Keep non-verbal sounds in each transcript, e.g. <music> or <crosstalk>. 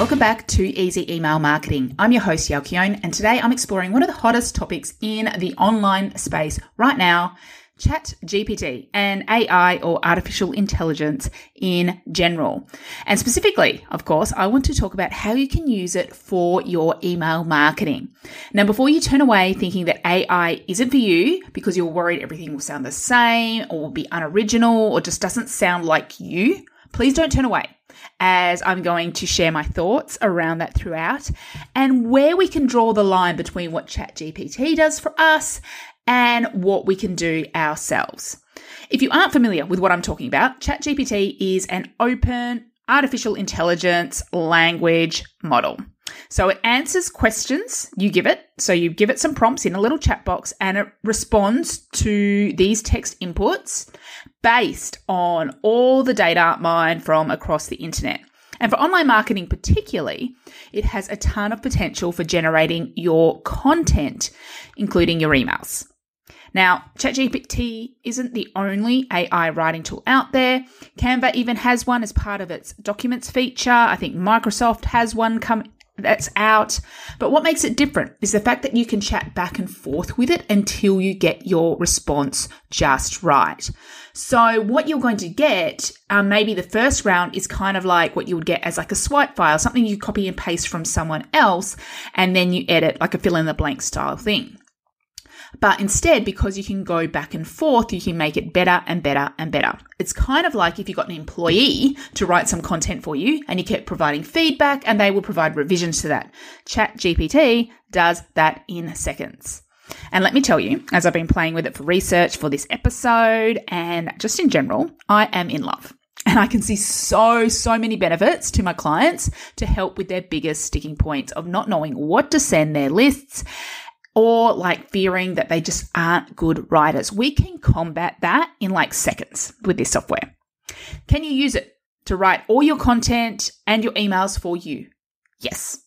Welcome back to Easy Email Marketing. I'm your host, Yael Keon, and today I'm exploring one of the hottest topics in the online space right now Chat GPT and AI or artificial intelligence in general. And specifically, of course, I want to talk about how you can use it for your email marketing. Now, before you turn away thinking that AI isn't for you because you're worried everything will sound the same or will be unoriginal or just doesn't sound like you, please don't turn away as I'm going to share my thoughts around that throughout and where we can draw the line between what ChatGPT does for us and what we can do ourselves. If you aren't familiar with what I'm talking about, ChatGPT is an open artificial intelligence language model. So it answers questions you give it. So you give it some prompts in a little chat box and it responds to these text inputs based on all the data mined from across the internet. And for online marketing, particularly, it has a ton of potential for generating your content, including your emails. Now, ChatGPT isn't the only AI writing tool out there. Canva even has one as part of its documents feature. I think Microsoft has one come that's out. But what makes it different is the fact that you can chat back and forth with it until you get your response just right. So what you're going to get, um, maybe the first round is kind of like what you would get as like a swipe file, something you copy and paste from someone else, and then you edit like a fill in the blank style thing. But instead, because you can go back and forth, you can make it better and better and better. It's kind of like if you got an employee to write some content for you and you kept providing feedback and they will provide revisions to that. Chat GPT does that in seconds. And let me tell you, as I've been playing with it for research for this episode and just in general, I am in love. And I can see so, so many benefits to my clients to help with their biggest sticking points of not knowing what to send their lists or like fearing that they just aren't good writers. We can combat that in like seconds with this software. Can you use it to write all your content and your emails for you? Yes.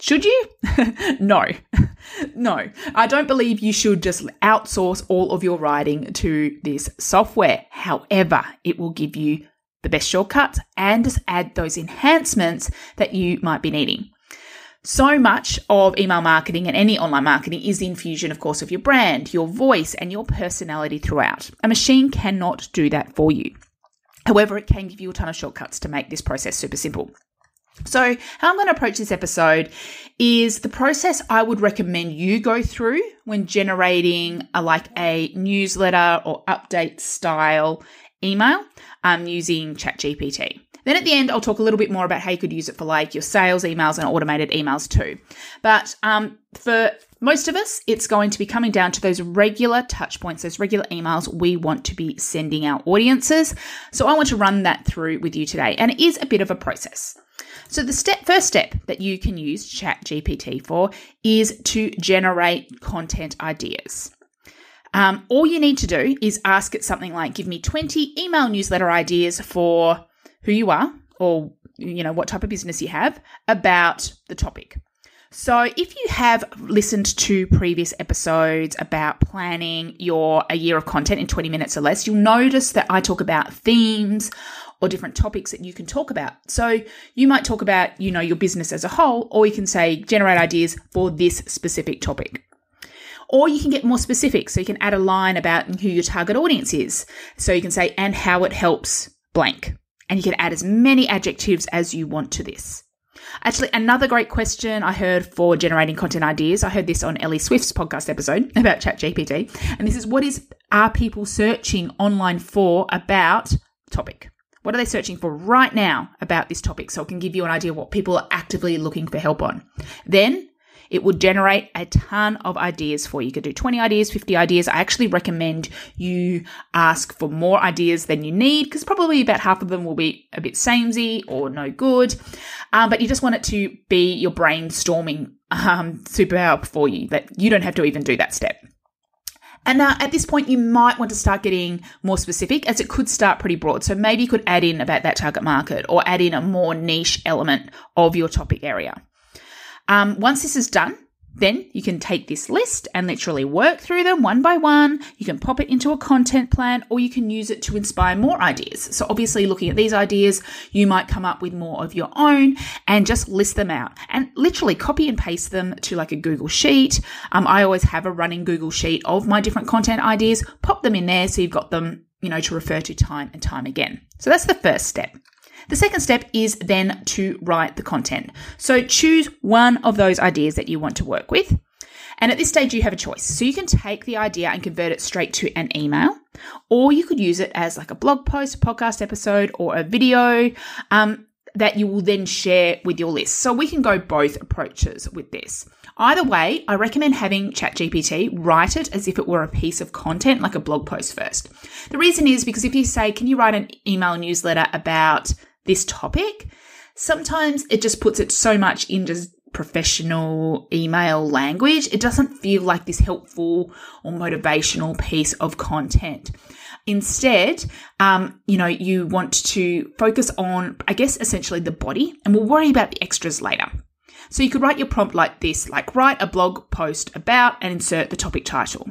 Should you? <laughs> no. <laughs> no. I don't believe you should just outsource all of your writing to this software. However, it will give you the best shortcuts and just add those enhancements that you might be needing. So much of email marketing and any online marketing is the infusion, of course, of your brand, your voice, and your personality throughout. A machine cannot do that for you. However, it can give you a ton of shortcuts to make this process super simple. So, how I'm going to approach this episode is the process I would recommend you go through when generating a, like a newsletter or update style email um, using ChatGPT. Then at the end, I'll talk a little bit more about how you could use it for like your sales emails and automated emails too. But um, for most of us, it's going to be coming down to those regular touch points, those regular emails we want to be sending our audiences. So I want to run that through with you today. And it is a bit of a process. So the step, first step that you can use ChatGPT for is to generate content ideas. Um, all you need to do is ask it something like, give me 20 email newsletter ideas for who you are or you know what type of business you have about the topic. So, if you have listened to previous episodes about planning your a year of content in 20 minutes or less, you'll notice that I talk about themes or different topics that you can talk about. So, you might talk about, you know, your business as a whole or you can say generate ideas for this specific topic. Or you can get more specific. So, you can add a line about who your target audience is. So, you can say and how it helps blank and you can add as many adjectives as you want to this. Actually, another great question I heard for generating content ideas. I heard this on Ellie Swift's podcast episode <laughs> about ChatGPT, and this is what is are people searching online for about topic? What are they searching for right now about this topic? So it can give you an idea what people are actively looking for help on. Then it will generate a ton of ideas for you. You could do 20 ideas, 50 ideas. I actually recommend you ask for more ideas than you need because probably about half of them will be a bit samey or no good. Um, but you just want it to be your brainstorming um, superpower for you that you don't have to even do that step. And now at this point, you might want to start getting more specific as it could start pretty broad. So maybe you could add in about that target market or add in a more niche element of your topic area. Um, once this is done, then you can take this list and literally work through them one by one. You can pop it into a content plan or you can use it to inspire more ideas. So obviously looking at these ideas, you might come up with more of your own and just list them out and literally copy and paste them to like a Google sheet. Um, I always have a running Google sheet of my different content ideas, pop them in there so you've got them, you know, to refer to time and time again. So that's the first step. The second step is then to write the content. So choose one of those ideas that you want to work with. And at this stage, you have a choice. So you can take the idea and convert it straight to an email, or you could use it as like a blog post, podcast episode, or a video um, that you will then share with your list. So we can go both approaches with this. Either way, I recommend having ChatGPT write it as if it were a piece of content, like a blog post first. The reason is because if you say, Can you write an email newsletter about this topic, sometimes it just puts it so much in just professional email language. It doesn't feel like this helpful or motivational piece of content. Instead, um, you know, you want to focus on, I guess, essentially the body, and we'll worry about the extras later. So you could write your prompt like this, like write a blog post about and insert the topic title.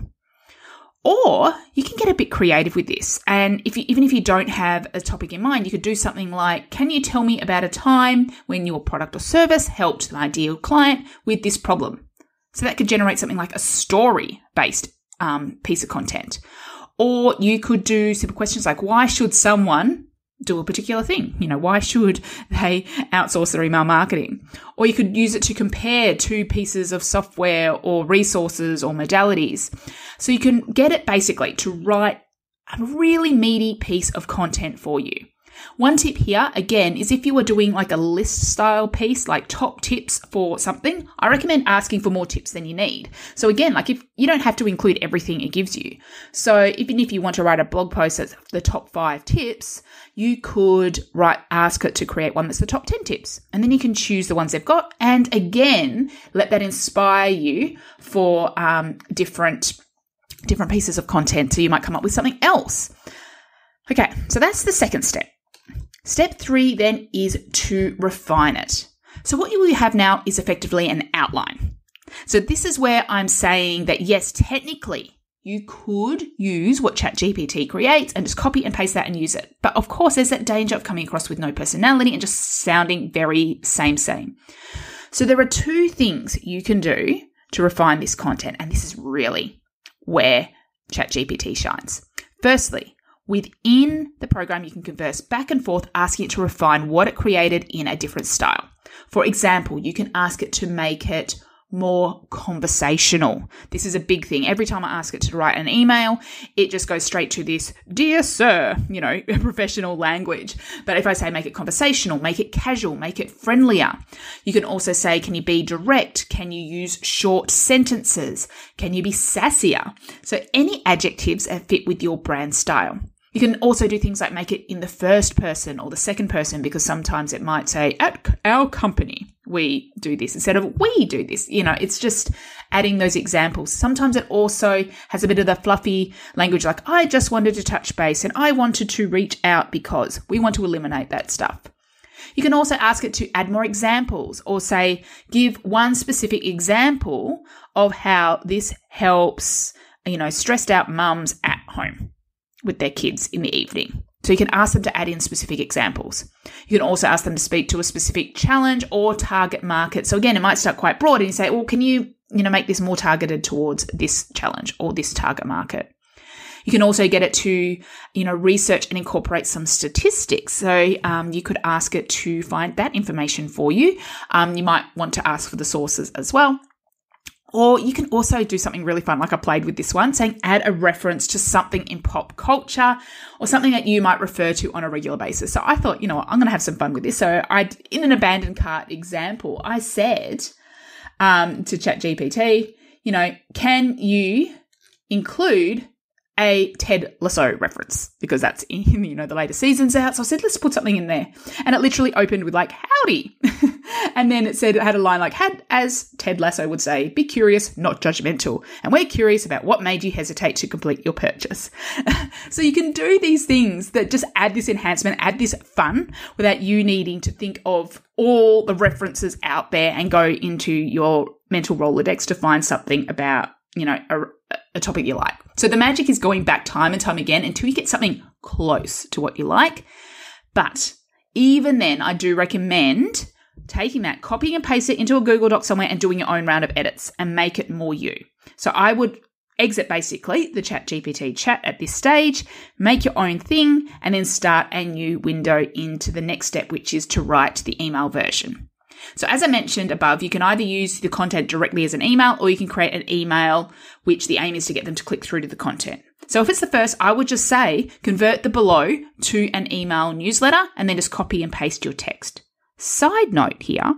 Or you can get a bit creative with this. And if you, even if you don't have a topic in mind, you could do something like, can you tell me about a time when your product or service helped an ideal client with this problem? So that could generate something like a story based um, piece of content. Or you could do simple questions like, why should someone do a particular thing. You know, why should they outsource their email marketing? Or you could use it to compare two pieces of software or resources or modalities. So you can get it basically to write a really meaty piece of content for you. One tip here, again, is if you are doing like a list style piece, like top tips for something, I recommend asking for more tips than you need. So again, like if you don't have to include everything it gives you. So even if you want to write a blog post that's the top five tips, you could write, ask it to create one that's the top 10 tips. And then you can choose the ones they've got. And again, let that inspire you for um, different, different pieces of content. So you might come up with something else. Okay, so that's the second step. Step three then is to refine it. So what you will have now is effectively an outline. So this is where I'm saying that yes, technically you could use what ChatGPT creates and just copy and paste that and use it. But of course, there's that danger of coming across with no personality and just sounding very same, same. So there are two things you can do to refine this content. And this is really where ChatGPT shines. Firstly, Within the program, you can converse back and forth, asking it to refine what it created in a different style. For example, you can ask it to make it more conversational. This is a big thing. Every time I ask it to write an email, it just goes straight to this, dear sir, you know, <laughs> professional language. But if I say make it conversational, make it casual, make it friendlier, you can also say, can you be direct? Can you use short sentences? Can you be sassier? So any adjectives that fit with your brand style. You can also do things like make it in the first person or the second person because sometimes it might say, at our company, we do this instead of we do this. You know, it's just adding those examples. Sometimes it also has a bit of the fluffy language like, I just wanted to touch base and I wanted to reach out because we want to eliminate that stuff. You can also ask it to add more examples or say, give one specific example of how this helps, you know, stressed out mums at home with their kids in the evening. So you can ask them to add in specific examples. You can also ask them to speak to a specific challenge or target market. So again, it might start quite broad and you say, well, can you, you know, make this more targeted towards this challenge or this target market? You can also get it to, you know, research and incorporate some statistics. So um, you could ask it to find that information for you. Um, you might want to ask for the sources as well. Or you can also do something really fun, like I played with this one, saying add a reference to something in pop culture or something that you might refer to on a regular basis. So I thought, you know what, I'm going to have some fun with this. So I, in an abandoned cart example, I said, um, to ChatGPT, you know, can you include a Ted Lasso reference because that's in, <laughs> you know, the later season's out. So I said, let's put something in there. And it literally opened with like, howdy. <laughs> and then it said, it had a line like, had, as Ted Lasso would say, be curious, not judgmental. And we're curious about what made you hesitate to complete your purchase. <laughs> so you can do these things that just add this enhancement, add this fun without you needing to think of all the references out there and go into your mental Rolodex to find something about, you know, a, a topic you like. So the magic is going back time and time again until you get something close to what you like. But even then, I do recommend taking that, copying and paste it into a Google Doc somewhere and doing your own round of edits and make it more you. So I would exit basically the chat GPT chat at this stage, make your own thing, and then start a new window into the next step, which is to write the email version. So as I mentioned above, you can either use the content directly as an email or you can create an email, which the aim is to get them to click through to the content. So if it's the first, I would just say convert the below to an email newsletter and then just copy and paste your text. Side note here,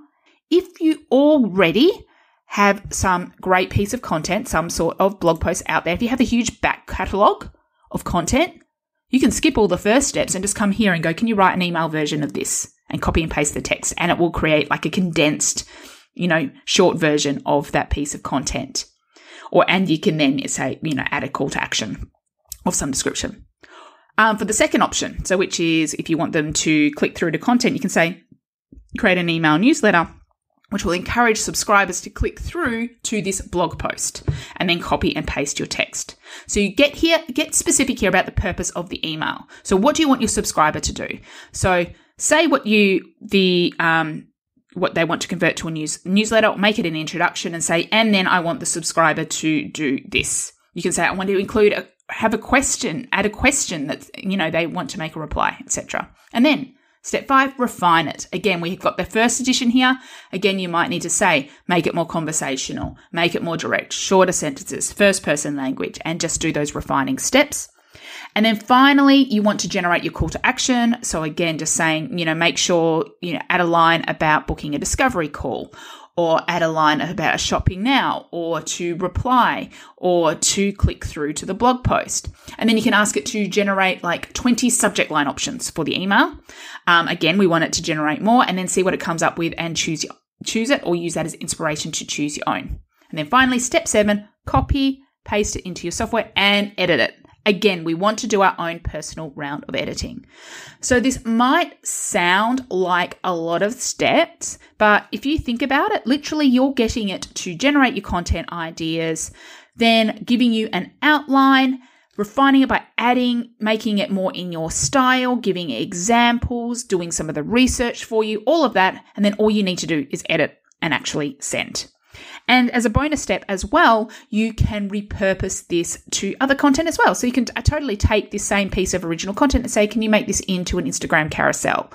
if you already have some great piece of content, some sort of blog post out there, if you have a huge back catalog of content, you can skip all the first steps and just come here and go, can you write an email version of this? And copy and paste the text and it will create like a condensed, you know, short version of that piece of content. Or, and you can then say, you know, add a call to action of some description. Um, for the second option, so which is if you want them to click through to content, you can say, create an email newsletter which will encourage subscribers to click through to this blog post and then copy and paste your text. So you get here, get specific here about the purpose of the email. So what do you want your subscriber to do? So say what you the um, what they want to convert to a news newsletter, make it an introduction, and say, and then I want the subscriber to do this. You can say, I want to include a have a question, add a question that you know they want to make a reply, etc. And then step five, refine it. Again, we've got the first edition here. Again, you might need to say, make it more conversational, make it more direct, shorter sentences, first person language, and just do those refining steps. And then finally, you want to generate your call to action. So again, just saying, you know, make sure, you know, add a line about booking a discovery call or add a line about shopping now or to reply or to click through to the blog post. And then you can ask it to generate like 20 subject line options for the email. Um, again, we want it to generate more and then see what it comes up with and choose, choose it or use that as inspiration to choose your own. And then finally, step seven, copy, paste it into your software and edit it. Again, we want to do our own personal round of editing. So this might sound like a lot of steps, but if you think about it, literally you're getting it to generate your content ideas, then giving you an outline, refining it by adding, making it more in your style, giving examples, doing some of the research for you, all of that. And then all you need to do is edit and actually send. And as a bonus step as well, you can repurpose this to other content as well. So you can totally take this same piece of original content and say, can you make this into an Instagram carousel?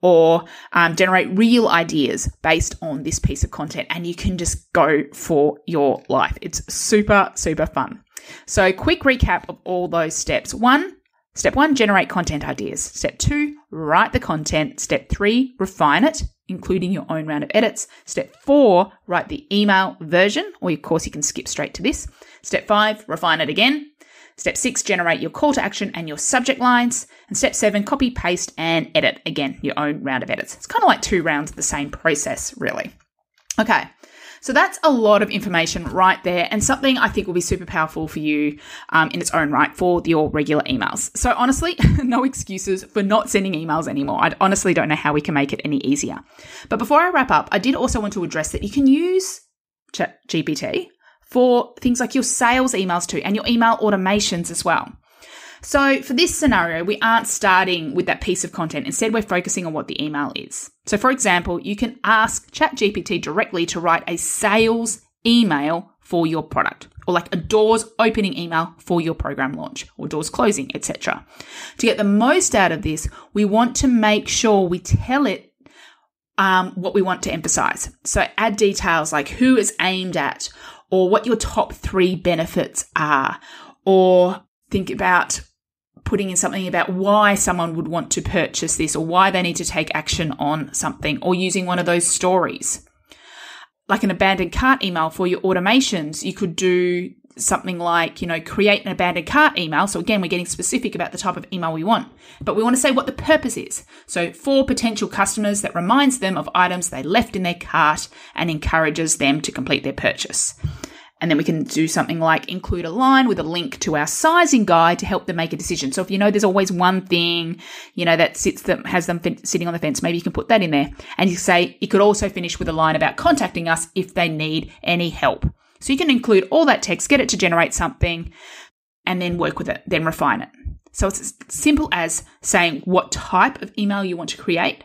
Or um, generate reel ideas based on this piece of content, and you can just go for your life. It's super, super fun. So, quick recap of all those steps. One, Step one, generate content ideas. Step two, write the content. Step three, refine it, including your own round of edits. Step four, write the email version, or of course you can skip straight to this. Step five, refine it again. Step six, generate your call to action and your subject lines. And step seven, copy, paste, and edit again, your own round of edits. It's kind of like two rounds of the same process, really. Okay, so that's a lot of information right there, and something I think will be super powerful for you um, in its own right for your regular emails. So honestly, <laughs> no excuses for not sending emails anymore. I honestly don't know how we can make it any easier. But before I wrap up, I did also want to address that you can use Chat GPT for things like your sales emails too, and your email automations as well. So for this scenario, we aren't starting with that piece of content. Instead, we're focusing on what the email is. So for example, you can ask ChatGPT directly to write a sales email for your product or like a doors opening email for your program launch or doors closing, etc. To get the most out of this, we want to make sure we tell it um, what we want to emphasize. So add details like who is aimed at or what your top three benefits are or think about putting in something about why someone would want to purchase this or why they need to take action on something or using one of those stories. like an abandoned cart email for your automations. You could do something like, you know, create an abandoned cart email. So again, we're getting specific about the type of email we want, but we want to say what the purpose is. So for potential customers that reminds them of items they left in their cart and encourages them to complete their purchase. And then we can do something like include a line with a link to our sizing guide to help them make a decision. So if you know there's always one thing, you know, that sits them, has them fin- sitting on the fence, maybe you can put that in there. And you say, you could also finish with a line about contacting us if they need any help. So you can include all that text, get it to generate something, and then work with it, then refine it. So it's as simple as saying what type of email you want to create,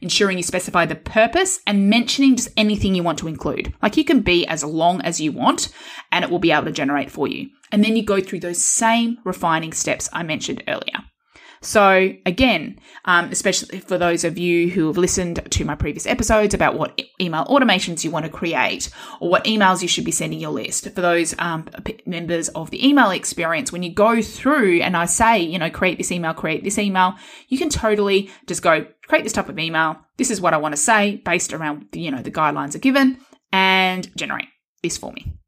ensuring you specify the purpose, and mentioning just anything you want to include. Like you can be as long as you want, and it will be able to generate for you. And then you go through those same refining steps I mentioned earlier. So again, um, especially for those of you who have listened to my previous episodes about what email automations you want to create or what emails you should be sending your list, for those um, members of the email experience, when you go through and I say, you know, create this email, create this email, you can totally just go create this type of email. This is what I want to say based around, you know, the guidelines are given and generate this for me.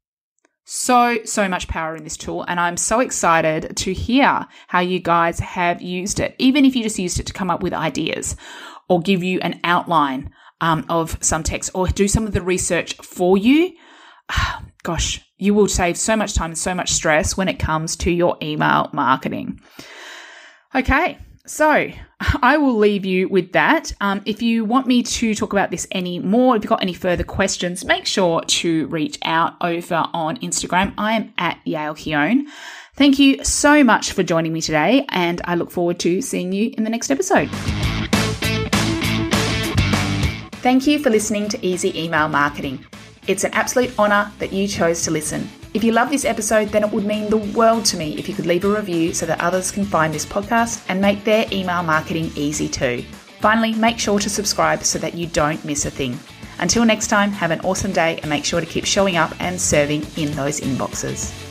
So, so much power in this tool, and I'm so excited to hear how you guys have used it, even if you just used it to come up with ideas or give you an outline um, of some text or do some of the research for you. <sighs> Gosh, you will save so much time and so much stress when it comes to your email marketing. Okay, so <laughs> I will leave you with that. Um, if you want me to talk about this any more, if you've got any further questions, make sure to reach out over on Instagram. I am at Yael Keon. Thank you so much for joining me today, and I look forward to seeing you in the next episode. Thank you for listening to Easy Email Marketing. It's an absolute honour that you chose to listen. If you love this episode, then it would mean the world to me if you could leave a review so that others can find this podcast and make their email marketing easy too. Finally, make sure to subscribe so that you don't miss a thing. Until next time, have an awesome day and make sure to keep showing up and serving in those inboxes.